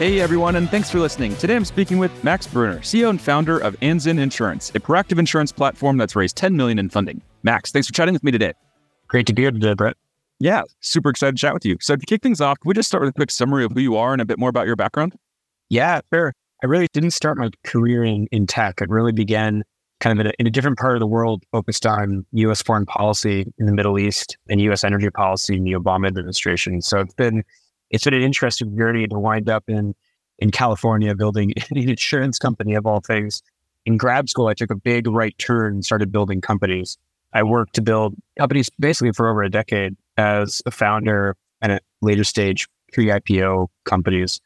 Hey everyone, and thanks for listening. Today I'm speaking with Max Bruner, CEO and founder of Anzen Insurance, a proactive insurance platform that's raised 10 million in funding. Max, thanks for chatting with me today. Great to be here today, Brett. Yeah, super excited to chat with you. So to kick things off, can we just start with a quick summary of who you are and a bit more about your background? Yeah, sure. I really didn't start my career in, in tech. It really began kind of in a, in a different part of the world, focused on U.S. foreign policy in the Middle East and U.S. energy policy in the Obama administration. So it's been it's been an interesting journey to wind up in in California building an insurance company of all things. In grad school, I took a big right turn and started building companies. I worked to build companies basically for over a decade as a founder and at later stage pre-IPO companies.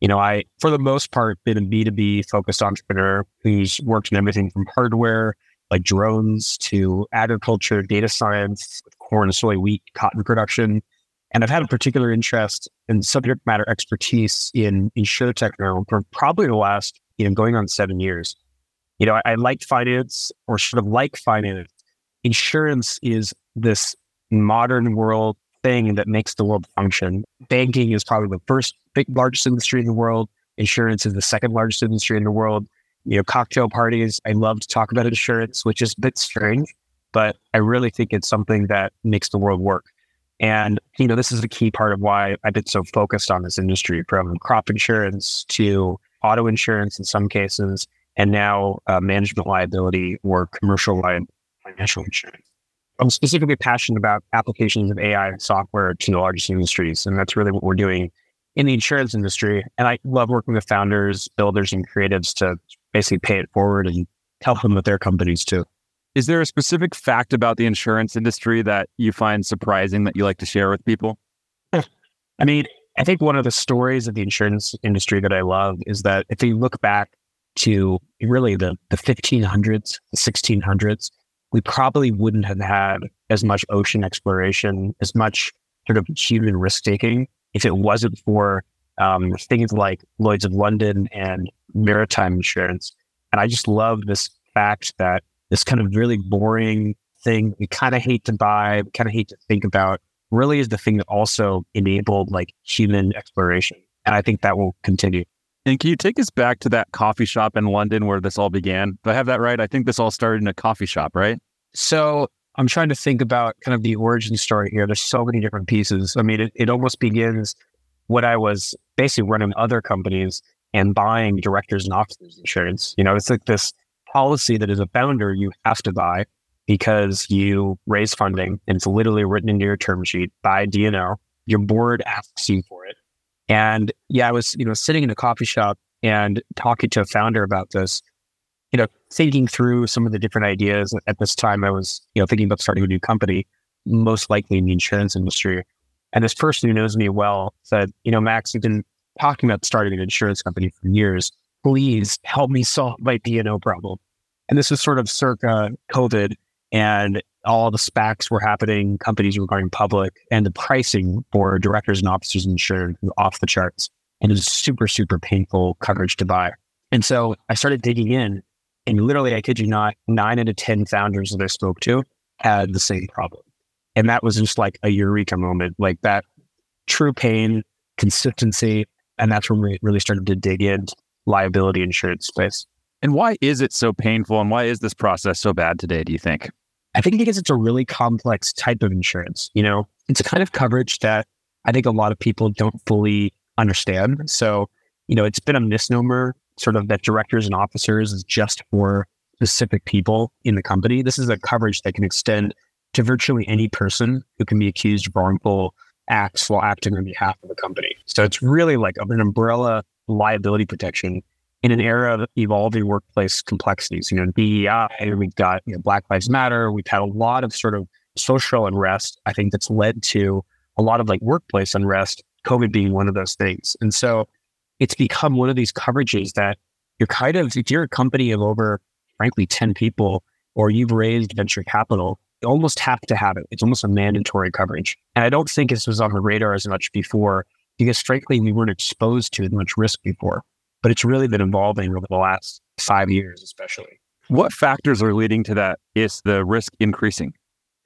You know, I, for the most part, been a B2B focused entrepreneur who's worked in everything from hardware like drones to agriculture, data science, corn, soy, wheat, cotton production, and I've had a particular interest in subject matter expertise in insurtech now for probably the last, you know, going on seven years. You know, I, I like finance or sort of like finance. Insurance is this modern world thing that makes the world function. Banking is probably the first big largest industry in the world. Insurance is the second largest industry in the world. You know, cocktail parties. I love to talk about insurance, which is a bit strange, but I really think it's something that makes the world work. And, you know, this is a key part of why I've been so focused on this industry from crop insurance to auto insurance in some cases, and now uh, management liability or commercial liability financial insurance. I'm specifically passionate about applications of AI and software to the largest industries. And that's really what we're doing in the insurance industry. And I love working with founders, builders, and creatives to basically pay it forward and help them with their companies too. Is there a specific fact about the insurance industry that you find surprising that you like to share with people? I mean, I think one of the stories of the insurance industry that I love is that if you look back to really the, the 1500s, the 1600s, we probably wouldn't have had as much ocean exploration, as much sort of human risk taking if it wasn't for um, things like Lloyd's of London and maritime insurance. And I just love this fact that this kind of really boring thing we kind of hate to buy, we kind of hate to think about, really is the thing that also enabled like human exploration. And I think that will continue. And can you take us back to that coffee shop in London where this all began? Do I have that right? I think this all started in a coffee shop, right? So I'm trying to think about kind of the origin story here. There's so many different pieces. I mean, it, it almost begins when I was basically running other companies and buying directors and officers insurance. You know, it's like this policy that as a founder you have to buy because you raise funding and it's literally written into your term sheet by D&O. Your board asks you for it. And yeah, I was, you know, sitting in a coffee shop and talking to a founder about this, you know, thinking through some of the different ideas. At this time, I was, you know, thinking about starting a new company, most likely in the insurance industry. And this person who knows me well said, you know, Max, you've been talking about starting an insurance company for years please help me solve my D&O problem. And this was sort of circa COVID and all the SPACs were happening, companies were going public, and the pricing for directors and officers insured was off the charts. And it was super, super painful coverage to buy. And so I started digging in, and literally, I kid you not, nine out of 10 founders that I spoke to had the same problem. And that was just like a eureka moment, like that true pain, consistency. And that's when we really started to dig in liability insurance space. And why is it so painful and why is this process so bad today, do you think? I think because it's a really complex type of insurance. You know, it's a kind of coverage that I think a lot of people don't fully understand. So, you know, it's been a misnomer sort of that directors and officers is just for specific people in the company. This is a coverage that can extend to virtually any person who can be accused of wrongful acts while acting on behalf of the company. So it's really like an umbrella liability protection in an era of evolving workplace complexities. You know, DEI, we've got you know, Black Lives Matter. We've had a lot of sort of social unrest. I think that's led to a lot of like workplace unrest. COVID being one of those things. And so it's become one of these coverages that you're kind of, if you're a company of over, frankly, 10 people, or you've raised venture capital, you almost have to have it. It's almost a mandatory coverage. And I don't think this was on the radar as much before because frankly, we weren't exposed to as much risk before. But it's really been evolving over the last five years, especially. What factors are leading to that? Is the risk increasing?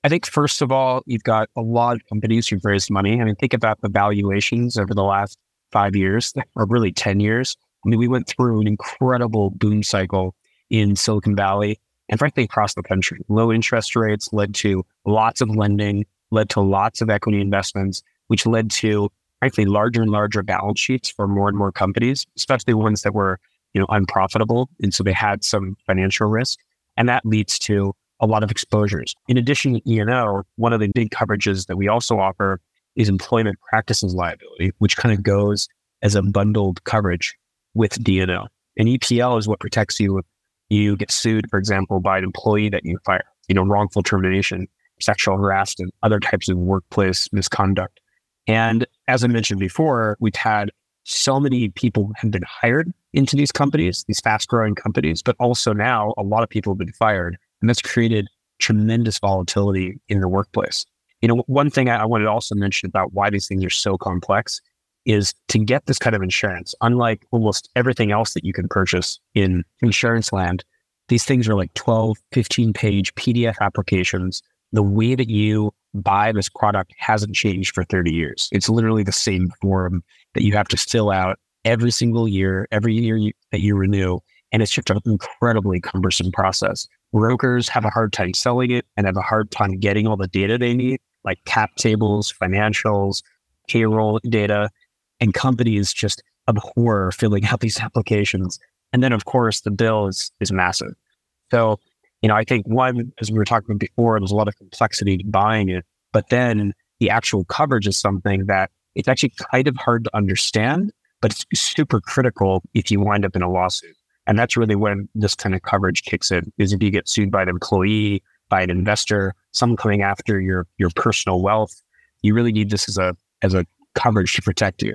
I think first of all, you've got a lot of companies who've raised money. I mean, think about the valuations over the last five years, or really 10 years. I mean, we went through an incredible boom cycle in Silicon Valley and frankly across the country. Low interest rates led to lots of lending, led to lots of equity investments, which led to frankly larger and larger balance sheets for more and more companies, especially ones that were, you know, unprofitable. And so they had some financial risk. And that leads to a lot of exposures. In addition to E&O, one of the big coverages that we also offer is employment practices liability, which kind of goes as a bundled coverage with D&O. And EPL is what protects you if you get sued, for example, by an employee that you fire, you know, wrongful termination, sexual harassment, other types of workplace misconduct. And as I mentioned before, we've had so many people have been hired into these companies, these fast growing companies, but also now a lot of people have been fired. And that's created tremendous volatility in the workplace. You know, one thing I wanted to also mention about why these things are so complex is to get this kind of insurance, unlike almost everything else that you can purchase in insurance land, these things are like 12, 15 page PDF applications. The way that you buy this product hasn't changed for 30 years. It's literally the same form that you have to fill out every single year, every year you, that you renew. And it's just an incredibly cumbersome process. Brokers have a hard time selling it and have a hard time getting all the data they need, like cap tables, financials, payroll data. And companies just abhor filling out these applications. And then, of course, the bill is, is massive. So you know, I think one, as we were talking about before, there's a lot of complexity to buying it, but then the actual coverage is something that it's actually kind of hard to understand, but it's super critical if you wind up in a lawsuit. And that's really when this kind of coverage kicks in is if you get sued by an employee, by an investor, someone coming after your your personal wealth, you really need this as a as a coverage to protect you.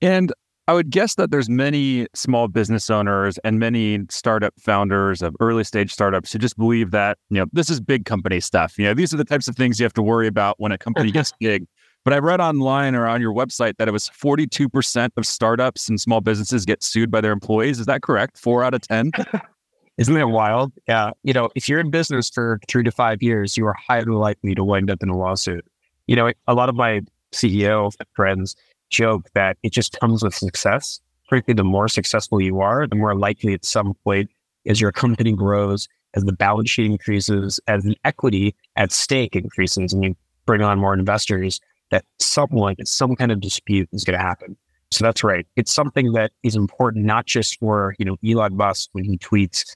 And I would guess that there's many small business owners and many startup founders of early stage startups who just believe that, you know, this is big company stuff. You know, these are the types of things you have to worry about when a company gets big. But I read online or on your website that it was 42% of startups and small businesses get sued by their employees. Is that correct? Four out of 10? Isn't that wild? Yeah. You know, if you're in business for three to five years, you are highly likely to wind up in a lawsuit. You know, a lot of my CEO friends, joke that it just comes with success. Frankly, the more successful you are, the more likely at some point as your company grows, as the balance sheet increases, as the equity at stake increases, and you bring on more investors, that someone, some kind of dispute is going to happen. So that's right. It's something that is important not just for you know Elon Musk when he tweets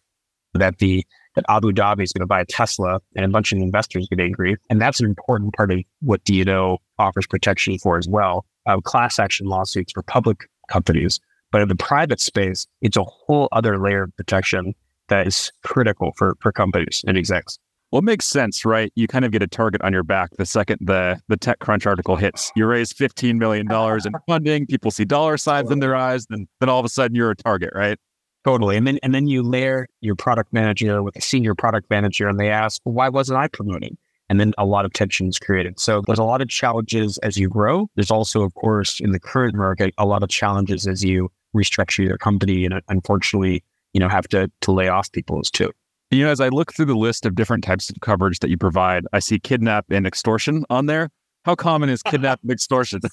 that the that Abu Dhabi is going to buy a Tesla and a bunch of investors get angry, and that's an important part of what D&O offers protection for as well uh, class action lawsuits for public companies. But in the private space, it's a whole other layer of protection that is critical for, for companies and execs. Well, it makes sense, right? You kind of get a target on your back the second the the TechCrunch article hits. You raise $15 million in funding, people see dollar signs in their eyes, then then all of a sudden you're a target, right? Totally. And then and then you layer your product manager with a senior product manager and they ask, well, why wasn't I promoted? and then a lot of tension is created. So there's a lot of challenges as you grow. There's also, of course, in the current market, a lot of challenges as you restructure your company and unfortunately, you know, have to to lay off people as too. You know, as I look through the list of different types of coverage that you provide, I see kidnap and extortion on there. How common is kidnapping extortion? is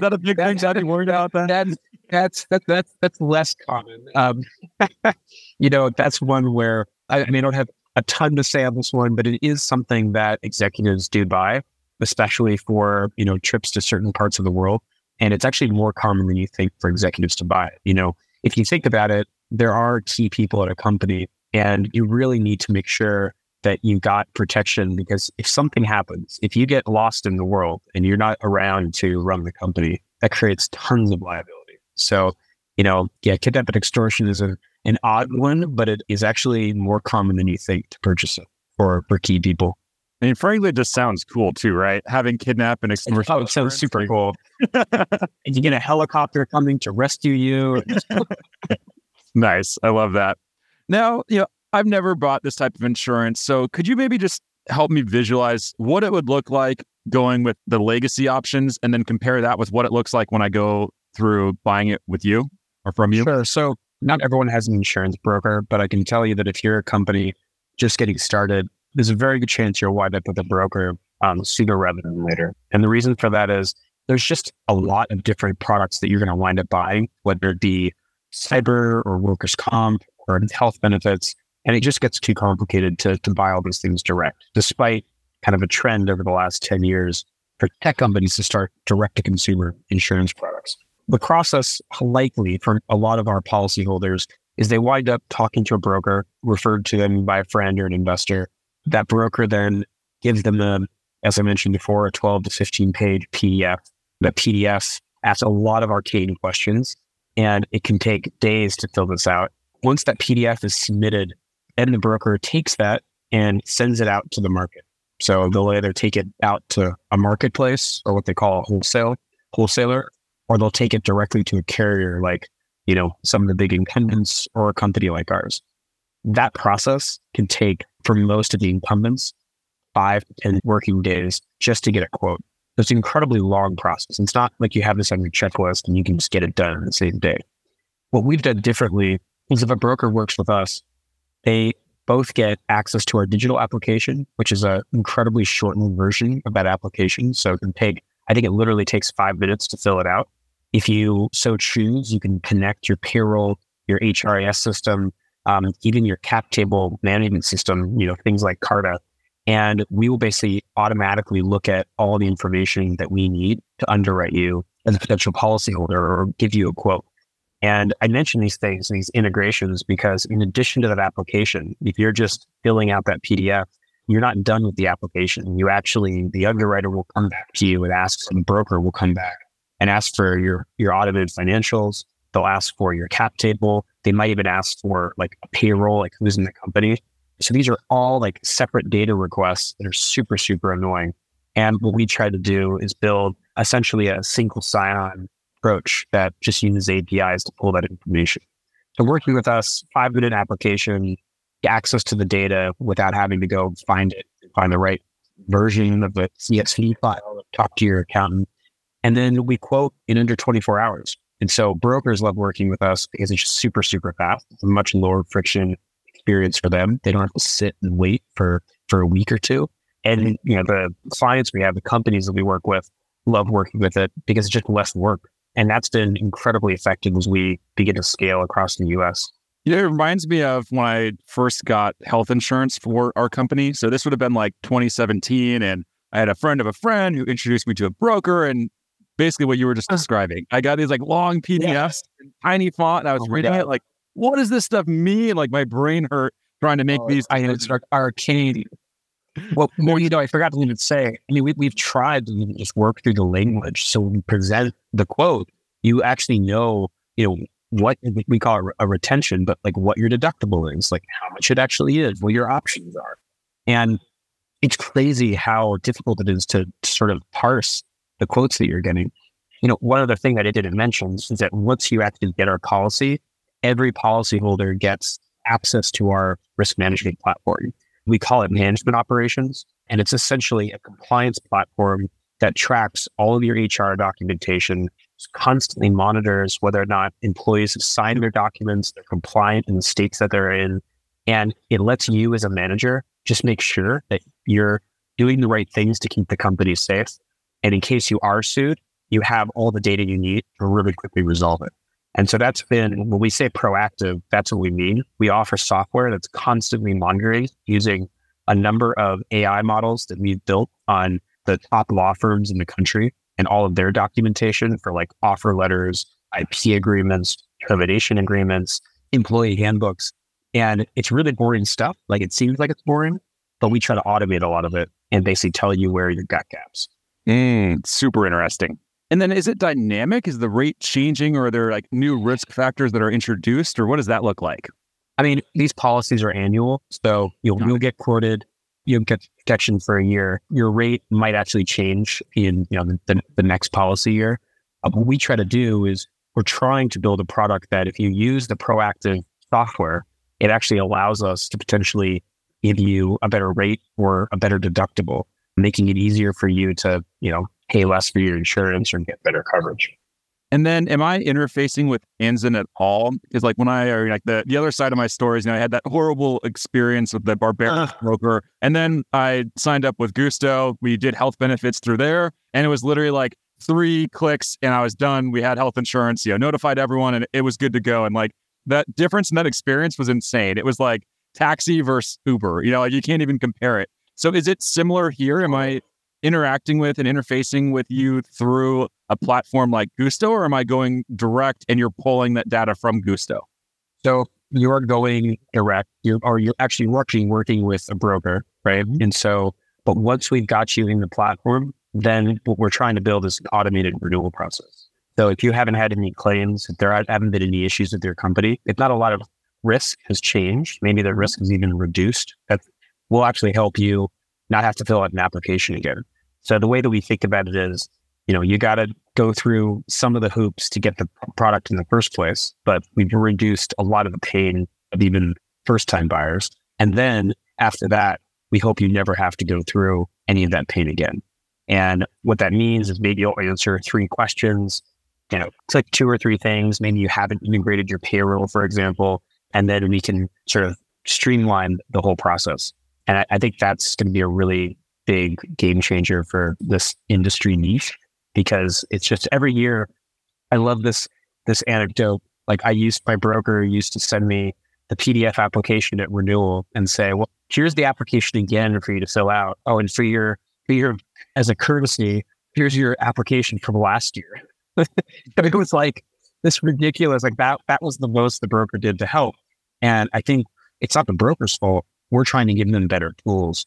that a big thing? Are you worried about that? That's that's that's that's, that's less common. Um, you know, that's one where I, I mean, I don't have a ton to say on this one, but it is something that executives do buy, especially for, you know, trips to certain parts of the world. And it's actually more common than you think for executives to buy it. You know, if you think about it, there are key people at a company and you really need to make sure that you got protection because if something happens, if you get lost in the world and you're not around to run the company, that creates tons of liability. So, you know, yeah, kidnap and extortion is a an odd one, but it is actually more common than you think to purchase it for, for key people. I mean, frankly, it just sounds cool too, right? Having kidnap and extortion. Oh, it sounds super cool. and you get a helicopter coming to rescue you. nice. I love that. Now, you know, I've never bought this type of insurance. So could you maybe just help me visualize what it would look like going with the legacy options and then compare that with what it looks like when I go through buying it with you or from you? Sure. So not everyone has an insurance broker, but I can tell you that if you're a company just getting started, there's a very good chance you'll wind up with a broker um, sooner rather than later. And the reason for that is there's just a lot of different products that you're going to wind up buying, whether it be cyber or workers' comp or health benefits. And it just gets too complicated to, to buy all these things direct, despite kind of a trend over the last 10 years for tech companies to start direct to consumer insurance products. The process likely for a lot of our policyholders is they wind up talking to a broker referred to them by a friend or an investor. That broker then gives them a, as I mentioned before, a 12 to 15 page PDF. The PDF asks a lot of arcane questions and it can take days to fill this out. Once that PDF is submitted, then the broker takes that and sends it out to the market. So they'll either take it out to a marketplace or what they call a wholesale wholesaler, or they'll take it directly to a carrier like, you know, some of the big incumbents or a company like ours. That process can take for most of the incumbents five to 10 working days just to get a quote. It's an incredibly long process. It's not like you have this on your checklist and you can just get it done in the same day. What we've done differently is if a broker works with us, they both get access to our digital application, which is an incredibly shortened version of that application. So it can take, I think it literally takes five minutes to fill it out. If you so choose, you can connect your payroll, your HRIS system, um, even your cap table management system, you know, things like Carta. And we will basically automatically look at all the information that we need to underwrite you as a potential policyholder or give you a quote. And I mention these things, these integrations, because in addition to that application, if you're just filling out that PDF, you're not done with the application. You actually, the underwriter will come back to you and ask, the broker will come back and ask for your, your audited financials. They'll ask for your cap table. They might even ask for like a payroll, like who's in the company. So these are all like separate data requests that are super, super annoying. And what we try to do is build essentially a single sign on approach that just uses APIs to pull that information. So working with us, five minute application, access to the data without having to go find it, find the right version of the CSV file, talk to your accountant. And then we quote in under 24 hours. And so brokers love working with us because it's just super, super fast. It's a much lower friction experience for them. They don't have to sit and wait for, for a week or two. And, you know, the clients we have, the companies that we work with love working with it because it's just less work. And that's been incredibly effective as we begin to scale across the US. You know, it reminds me of when I first got health insurance for our company. So this would have been like 2017. And I had a friend of a friend who introduced me to a broker and basically what you were just uh. describing. I got these like long PDFs, yeah. tiny font, and I was oh reading it like, what does this stuff mean? Like my brain hurt trying to make oh, these. I know it's arcane. Well, more, you know, I forgot to even say. I mean, we, we've tried to just work through the language. So when we present the quote, you actually know, you know, what we call a, retention, but like what your deductible is, like how much it actually is, what your options are. And it's crazy how difficult it is to sort of parse the quotes that you're getting. You know, one other thing that I didn't mention is that once you actually get our policy, every policyholder gets access to our risk management platform. We call it management operations, and it's essentially a compliance platform that tracks all of your HR documentation, constantly monitors whether or not employees have signed their documents, they're compliant in the states that they're in. And it lets you as a manager just make sure that you're doing the right things to keep the company safe. And in case you are sued, you have all the data you need to really quickly resolve it. And so that's been, when we say proactive, that's what we mean. We offer software that's constantly monitoring using a number of AI models that we've built on the top law firms in the country and all of their documentation for like offer letters, IP agreements, termination agreements, employee handbooks. And it's really boring stuff. Like it seems like it's boring, but we try to automate a lot of it and basically tell you where you've got gaps. Mm, super interesting. And then is it dynamic? Is the rate changing or are there like new risk factors that are introduced or what does that look like? I mean, these policies are annual. So you'll, you'll get quoted you'll get protection for a year, your rate might actually change in you know the, the, the next policy year. Uh, what we try to do is we're trying to build a product that if you use the proactive software, it actually allows us to potentially give you a better rate or a better deductible, making it easier for you to, you know, pay less for your insurance or get better coverage. And then am I interfacing with Anzen at all? Because like when I or like the, the other side of my stories, you know, I had that horrible experience with the barbarian uh. broker. And then I signed up with Gusto. We did health benefits through there. And it was literally like three clicks and I was done. We had health insurance, you know, notified everyone and it was good to go. And like that difference in that experience was insane. It was like taxi versus Uber, you know, like you can't even compare it. So is it similar here? Am I interacting with and interfacing with you through a platform like Gusto, or am I going direct and you're pulling that data from Gusto? So you're going direct, you're, or you're actually working working with a broker, right? Mm-hmm. And so, but once we've got you in the platform, then what we're trying to build is an automated renewal process. So if you haven't had any claims, if there haven't been any issues with your company, if not a lot of risk has changed, maybe the risk is even reduced, that will actually help you not have to fill out an application again. So the way that we think about it is, you know, you got to go through some of the hoops to get the product in the first place, but we've reduced a lot of the pain of even first time buyers. And then after that, we hope you never have to go through any of that pain again. And what that means is maybe you'll answer three questions, you know, click two or three things. Maybe you haven't integrated your payroll, for example, and then we can sort of streamline the whole process. And I, I think that's going to be a really big game changer for this industry niche because it's just every year. I love this this anecdote. Like I used my broker used to send me the PDF application at renewal and say, "Well, here's the application again for you to fill out. Oh, and for your for your as a courtesy, here's your application from last year." it was like this ridiculous. Like that that was the most the broker did to help. And I think it's not the broker's fault. We're trying to give them better tools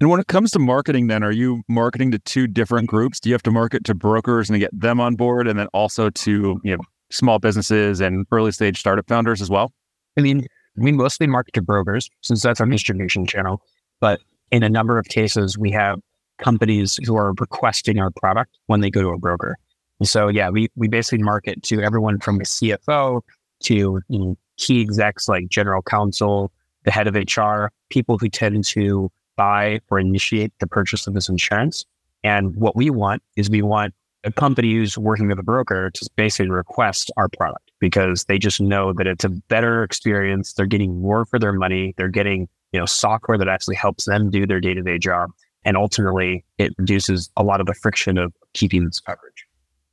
And when it comes to marketing, then are you marketing to two different groups? Do you have to market to brokers and get them on board, and then also to you know small businesses and early stage startup founders as well? I mean, we mostly market to brokers since that's our distribution channel. But in a number of cases, we have companies who are requesting our product when they go to a broker. And so, yeah, we we basically market to everyone from a CFO to you know, key execs like general counsel, the head of HR, people who tend to buy or initiate the purchase of this insurance. And what we want is we want a company who's working with a broker to basically request our product because they just know that it's a better experience. They're getting more for their money. They're getting, you know, software that actually helps them do their day-to-day job. And ultimately it reduces a lot of the friction of keeping this coverage.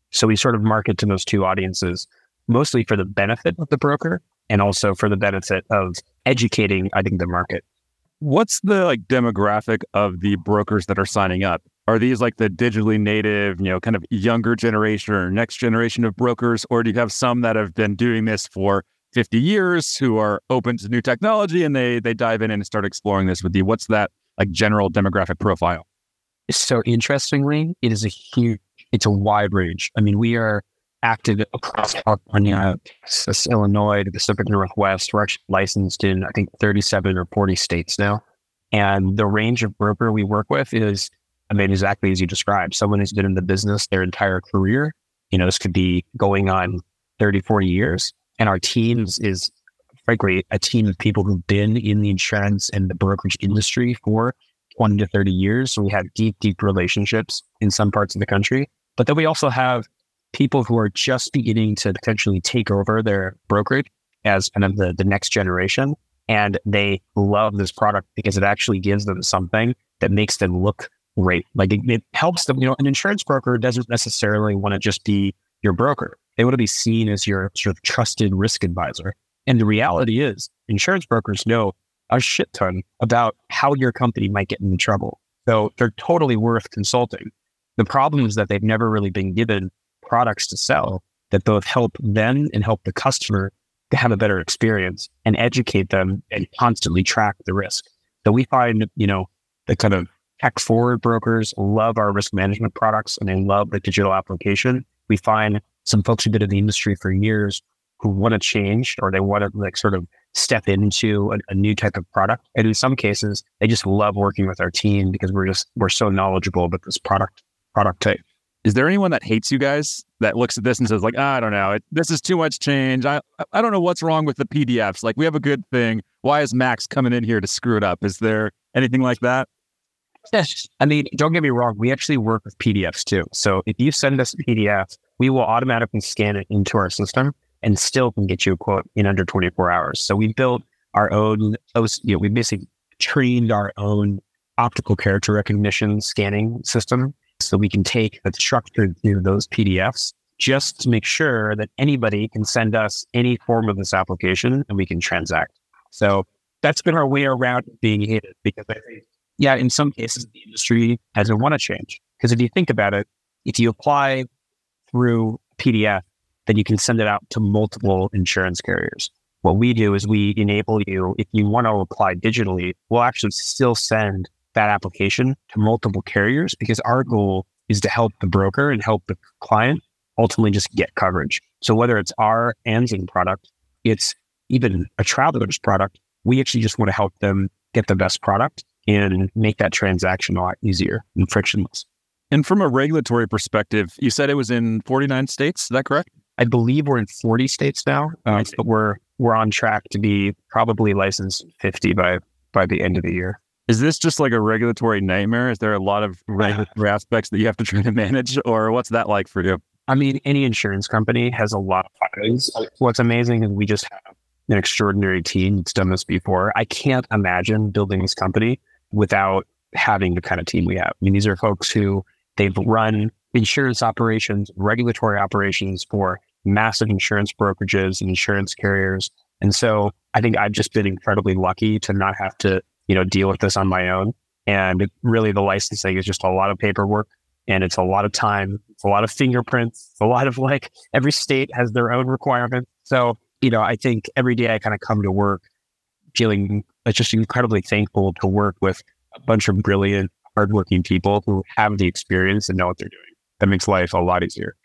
So we sort of market to those two audiences, mostly for the benefit of the broker and also for the benefit of educating, I think, the market what's the like demographic of the brokers that are signing up? Are these like the digitally native, you know, kind of younger generation or next generation of brokers, or do you have some that have been doing this for 50 years who are open to new technology and they they dive in and start exploring this with you? What's that like general demographic profile? So interestingly, it is a huge, it's a wide range. I mean, we are active across California, Texas, Illinois, the Pacific Northwest. We're actually licensed in, I think, 37 or 40 states now. And the range of broker we work with is, I mean, exactly as you described, someone who's been in the business their entire career. You know, this could be going on 30, 40 years. And our teams is, frankly, a team of people who've been in the insurance and the brokerage industry for 20 to 30 years. So we have deep, deep relationships in some parts of the country. But then we also have people who are just beginning to potentially take over their brokerage as kind of the, the next generation. And they love this product because it actually gives them something that makes them look great. Like it, it helps them, you know, an insurance broker doesn't necessarily want to just be your broker. They want to be seen as your sort of trusted risk advisor. And the reality is insurance brokers know a shit ton about how your company might get into trouble. So they're totally worth consulting. The problem is that they've never really been given products to sell that both help them and help the customer to have a better experience and educate them and constantly track the risk. So we find, you know, the kind of tech forward brokers love our risk management products and they love the digital application. We find some folks who've been in the industry for years who want to change or they want to like sort of step into a, a, new type of product. And in some cases, they just love working with our team because we're just we're so knowledgeable about this product product type. Is there anyone that hates you guys that looks at this and says like, ah, I don't know, it, this is too much change. I I don't know what's wrong with the PDFs. Like we have a good thing. Why is Max coming in here to screw it up? Is there anything like that? Yes. I mean, don't get me wrong. We actually work with PDFs too. So if you send us a PDF, we will automatically scan it into our system and still can get you a quote in under 24 hours. So we built our own, oh, you know, we basically trained our own optical character recognition scanning system so we can take the structure to those PDFs just to make sure that anybody can send us any form of this application and we can transact. So that's been our way around being hated because I think, yeah, in some cases, the industry doesn't want to change. Because if you think about it, if you apply through PDF, then you can send it out to multiple insurance carriers. What we do is we enable you, if you want to apply digitally, we'll actually still send that application to multiple carriers because our goal is to help the broker and help the client ultimately just get coverage. So whether it's our Anzen product, it's even a traveler's product, we actually just want to help them get the best product and make that transaction a lot easier and frictionless. And from a regulatory perspective, you said it was in 49 states. Is that correct? I believe we're in 40 states now, uh, but we're we're on track to be probably licensed 50 by by the end of the year. Is this just like a regulatory nightmare? Is there a lot of regulatory aspects that you have to try to manage, or what's that like for you? I mean, any insurance company has a lot of filings. What's amazing is we just have an extraordinary team that's done this before. I can't imagine building this company without having the kind of team we have. I mean, these are folks who they've run insurance operations, regulatory operations for massive insurance brokerages and insurance carriers. And so I think I've just been incredibly lucky to not have to, you know, deal with this on my own. And really the licensing is just a lot of paperwork and it's a lot of time. It's a lot of fingerprints. It's a lot of like every state has their own requirements. So, you know, I think every day I kind of come to work feeling uh, just incredibly thankful to work with a bunch of brilliant, hardworking people who have the experience and know what they're doing that makes life a lot easier.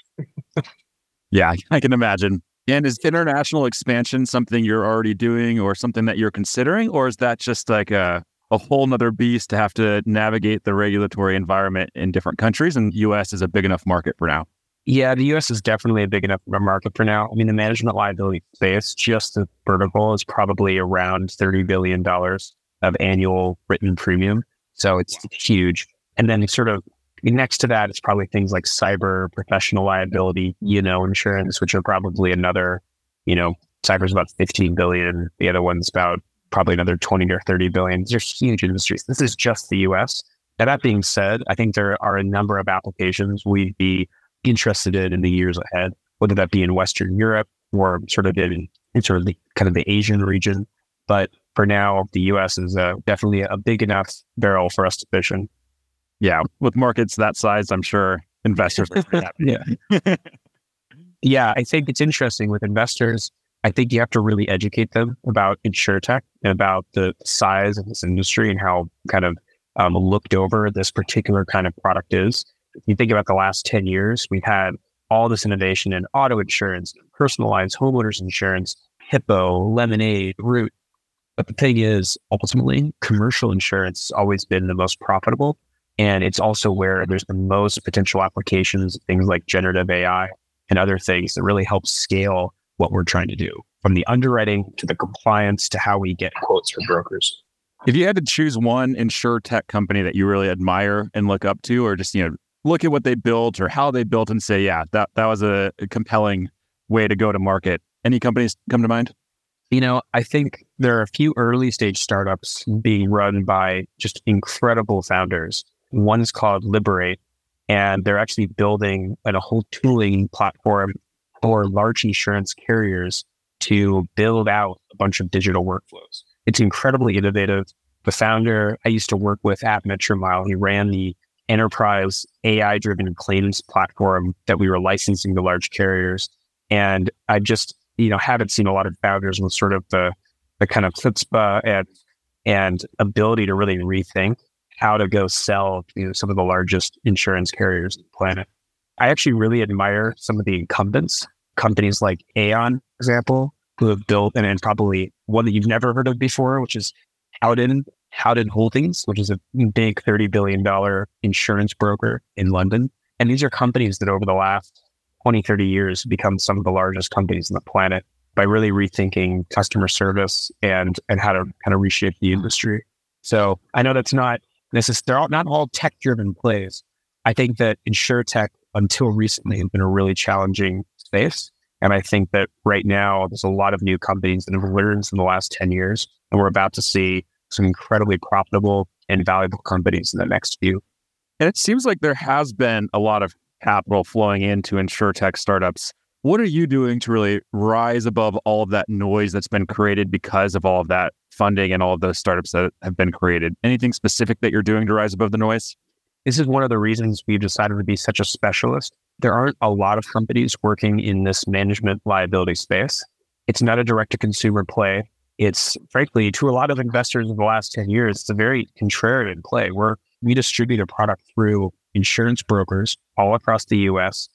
yeah, I can imagine. And is international expansion something you're already doing or something that you're considering? Or is that just like a, a whole nother beast to have to navigate the regulatory environment in different countries? And US is a big enough market for now. Yeah, the US is definitely a big enough market for now. I mean, the management liability space, just the vertical, is probably around $30 billion of annual written premium. So it's huge. And then sort of next to that, it's probably things like cyber, professional liability, you know, insurance, which are probably another, you know, cyber's about 15 billion. The other one's about probably another 20 or 30 billion. These are huge industries. This is just the US. Now, that being said, I think there are a number of applications we'd be interested in in the years ahead, whether that be in Western Europe or sort of in, in sort of the kind of the Asian region. But for now, the US is uh, definitely a big enough barrel for us to fish in yeah, with markets that size, I'm sure investors yeah. yeah, I think it's interesting with investors. I think you have to really educate them about insurtech and about the size of this industry and how kind of um, looked over this particular kind of product is. If you think about the last 10 years, we've had all this innovation in auto insurance, personalized homeowners insurance, Hippo, Lemonade, Root. But the thing is, ultimately, commercial insurance has always been the most profitable and it's also where there's the most potential applications, things like generative AI and other things that really help scale what we're trying to do from the underwriting to the compliance to how we get quotes from brokers. If you had to choose one insurtech company that you really admire and look up to, or just, you know, look at what they built or how they built and say, yeah, that, that was a, a compelling way to go to market. Any companies come to mind? You know, I think there are a few early stage startups being run by just incredible founders one is called Liberate, and they're actually building a whole tooling platform for large insurance carriers to build out a bunch of digital workflows. It's incredibly innovative. the founder I used to work with at Metromile. He ran the enterprise AI driven claims platform that we were licensing to large carriers. And I just, you know, haven't seen a lot of founders with sort of the, the kind of chutzpah and, and ability to really rethink how to go sell you know, some of the largest insurance carriers on the planet. I actually really admire some of the incumbents, companies like Aon, for example, who have built and, and probably one that you've never heard of before, which is Howden, Howden Holdings, which is a big $30 billion insurance broker in London. And these are companies that over the last 20, 30 years become some of the largest companies on the planet by really rethinking customer service and, and how to kind of reshape the industry. So I know that's not necessarily not all tech driven plays. I think that insurtech until recently has been a really challenging space. And I think that right now there's a lot of new companies that have learned in the last 10 years. And we're about to see some incredibly profitable and valuable companies in the next few. And it seems like there has been a lot of capital flowing into insurtech startups. What are you doing to really rise above all of that noise that's been created because of all of that funding and all of those startups that have been created? Anything specific that you're doing to rise above the noise? This is one of the reasons we've decided to be such a specialist. There aren't a lot of companies working in this management liability space. It's not a direct to consumer play. It's frankly to a lot of investors in the last 10 years, it's a very contrarian play where we distribute a product through insurance brokers all across the US.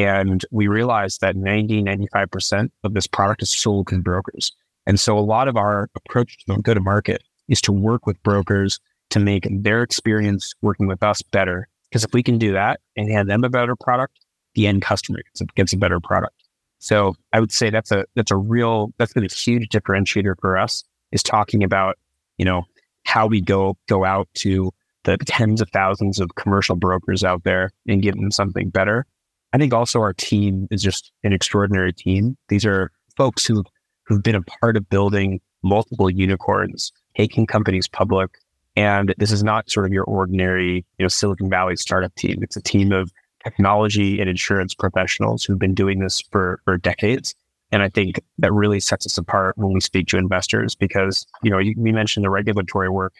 And we realized that 90, 95% of this product is sold to brokers. And so a lot of our approach to go to market is to work with brokers to make their experience working with us better. Because if we can do that and hand them a better product, the end customer gets a, gets a better product. So I would say that's a that's a real that's been a huge differentiator for us is talking about you know how we go go out to the tens of thousands of commercial brokers out there and give them something better. I think also our team is just an extraordinary team. These are folks who who've been a part of building multiple unicorns, taking companies public, and this is not sort of your ordinary, you know, Silicon Valley startup team. It's a team of technology and insurance professionals who've been doing this for, for decades. And I think that really sets us apart when we speak to investors because, you know, you, we mentioned the regulatory work.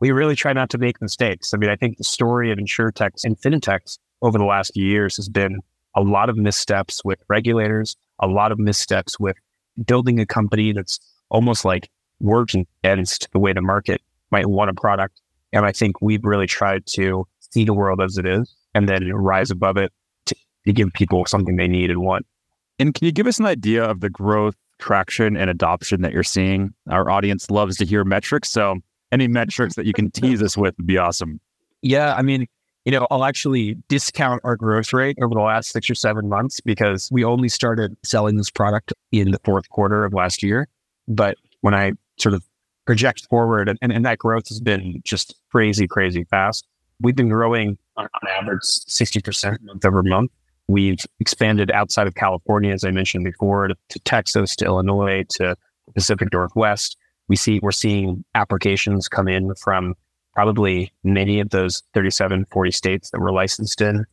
We really try not to make mistakes. I mean, I think the story of insurtechs and fintechs over the last few years has been a lot of missteps with regulators, a lot of missteps with building a company that's almost like works against the way the market might want a product. And I think we've really tried to see the world as it is and then rise above it to, to give people something they need and want. And can you give us an idea of the growth, traction, and adoption that you're seeing? Our audience loves to hear metrics. So any metrics that you can tease us with would be awesome. Yeah. I mean, you know, I'll actually discount our growth rate over the last six or seven months because we only started selling this product in the fourth quarter of last year. But when I sort of project forward, and, and that growth has been just crazy, crazy fast. We've been growing on, on average 60% month over month. We've expanded outside of California, as I mentioned before, to, to Texas, to Illinois, to Pacific Northwest. We see we're seeing applications come in from probably many of those 37, 40 states that we're licensed in.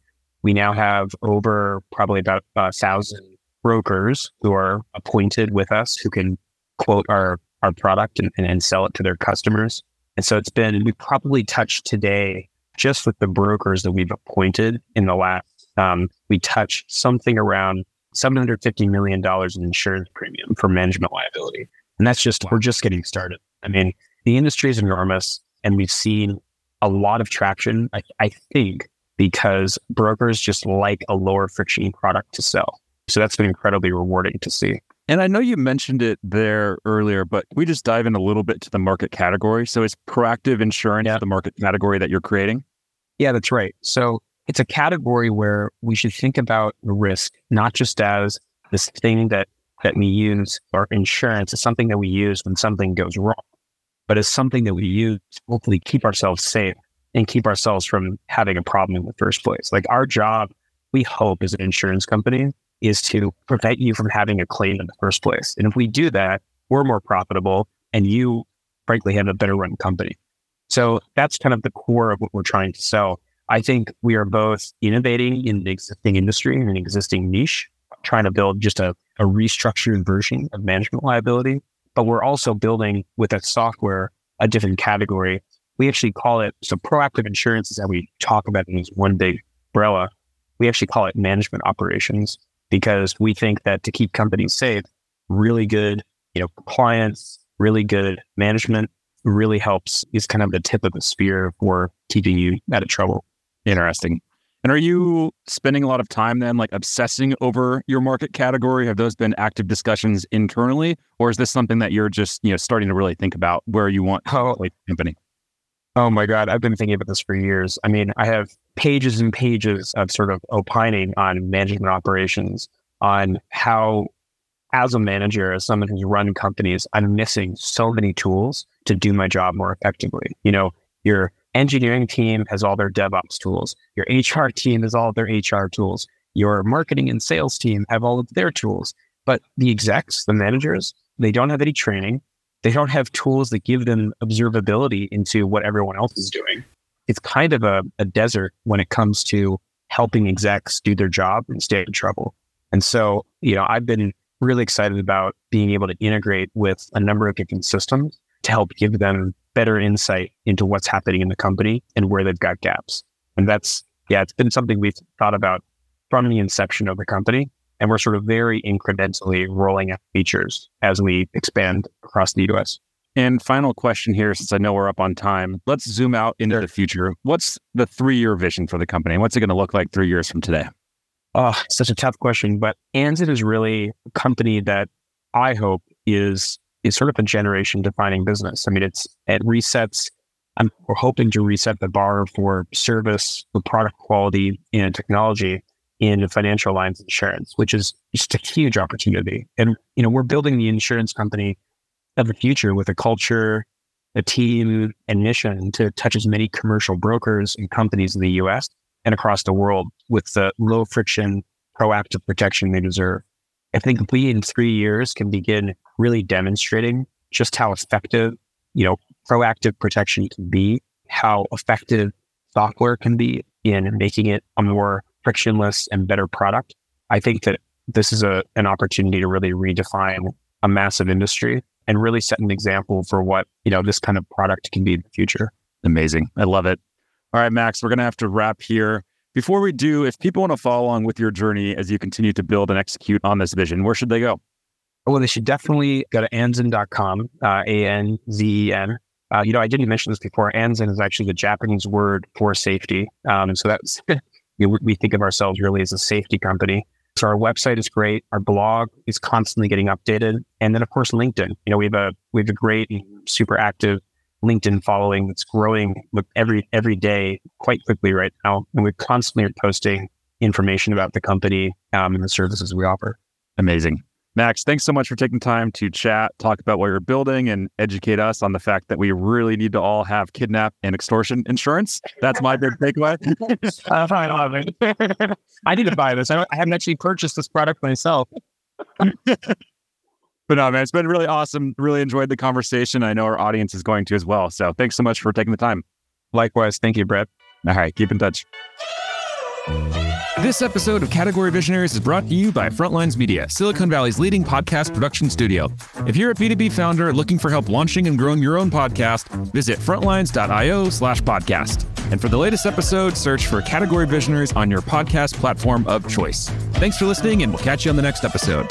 We now have over probably about a thousand brokers who are appointed with us who can quote our our product and, and, and sell it to their customers. And so it's been, we probably touched today just with the brokers that we've appointed in the last, um, we touched something around $750 million in insurance premium for management liability. And that's just, we're just getting started. I mean, the industry is enormous and we've seen a lot of traction, I, I think, because brokers just like a lower friction product to sell. So that's been incredibly rewarding to see. And I know you mentioned it there earlier, but we just dive in a little bit to the market category. So is proactive insurance yeah. the market category that you're creating? Yeah, that's right. So it's a category where we should think about risk not just as this thing that that we use or insurance is something that we use when something goes wrong, but as something that we use to hopefully keep ourselves safe and keep ourselves from having a problem in the first place. Like our job, we hope as an insurance company is to prevent you from having a claim in the first place. And if we do that, we're more profitable and you frankly have a better run company. So that's kind of the core of what we're trying to sell. I think we are both innovating in the existing industry and an existing niche, trying to build just a, a restructured version of management liability, but we're also building with that software a different category. We actually call it so proactive insurance is we talk about it as one big umbrella. We actually call it management operations because we think that to keep companies safe, really good, you know, compliance, really good management really helps is kind of the tip of the spear for keeping you out of trouble. Interesting. And are you spending a lot of time then, like obsessing over your market category? Have those been active discussions internally, or is this something that you're just you know starting to really think about where you want oh, the company? Oh my God, I've been thinking about this for years. I mean, I have pages and pages of sort of opining on management operations, on how, as a manager, as someone who's run companies, I'm missing so many tools to do my job more effectively. You know, you're engineering team has all their DevOps tools. Your HR team has all their HR tools. Your marketing and sales team have all of their tools. But the execs, the managers, they don't have any training. They don't have tools that give them observability into what everyone else is doing. It's kind of a, a desert when it comes to helping execs do their job and stay in trouble. And so, you know, I've been really excited about being able to integrate with a number of different systems to help give them better insight into what's happening in the company and where they've got gaps. And that's, yeah, it's been something we've thought about from the inception of the company. And we're sort of very incrementally rolling out features as we expand across the US. And final question here, since I know we're up on time, let's zoom out into sure. the future. What's the three year vision for the company? What's it going to look like three years from today? Oh, such a tough question. But Anzen is really a company that I hope is is sort of a generation defining business. I mean, it's it resets. I'm, we're hoping to reset the bar for service, for product quality and technology in financial lines insurance, which is just a huge opportunity. And you know, we're building the insurance company of the future with a culture, a team, and mission to touch as many commercial brokers and companies in the U.S. and across the world with the low friction, proactive protection they deserve. I think we in three years can begin really demonstrating just how effective, you know, proactive protection can be, how effective software can be in making it a more frictionless and better product. I think that this is a, an opportunity to really redefine a massive industry and really set an example for what, you know, this kind of product can be in the future. Amazing. I love it. All right, Max, we're going to have to wrap here. Before we do, if people want to follow along with your journey as you continue to build and execute on this vision, where should they go? Well, they should definitely go to anzen.com, uh, A N Z E N. Uh, you know, I didn't mention this before. Anzen is actually the Japanese word for safety. Um, and so that's, you know, we think of ourselves really as a safety company. So our website is great. Our blog is constantly getting updated. And then, of course, LinkedIn. You know, we have a, we have a great super active LinkedIn following that's growing every every day quite quickly right now, and we constantly are posting information about the company um, and the services we offer. Amazing. Max, thanks so much for taking time to chat, talk about what you're building, and educate us on the fact that we really need to all have kidnap and extortion insurance. That's my big takeaway. I need to buy this. I, I haven't actually purchased this product myself. But no, man, it's been really awesome. Really enjoyed the conversation. I know our audience is going to as well. So thanks so much for taking the time. Likewise. Thank you, Brett. All right. Keep in touch. This episode of Category Visionaries is brought to you by Frontlines Media, Silicon Valley's leading podcast production studio. If you're a B2B founder looking for help launching and growing your own podcast, visit frontlines.io slash podcast. And for the latest episode, search for Category Visionaries on your podcast platform of choice. Thanks for listening, and we'll catch you on the next episode.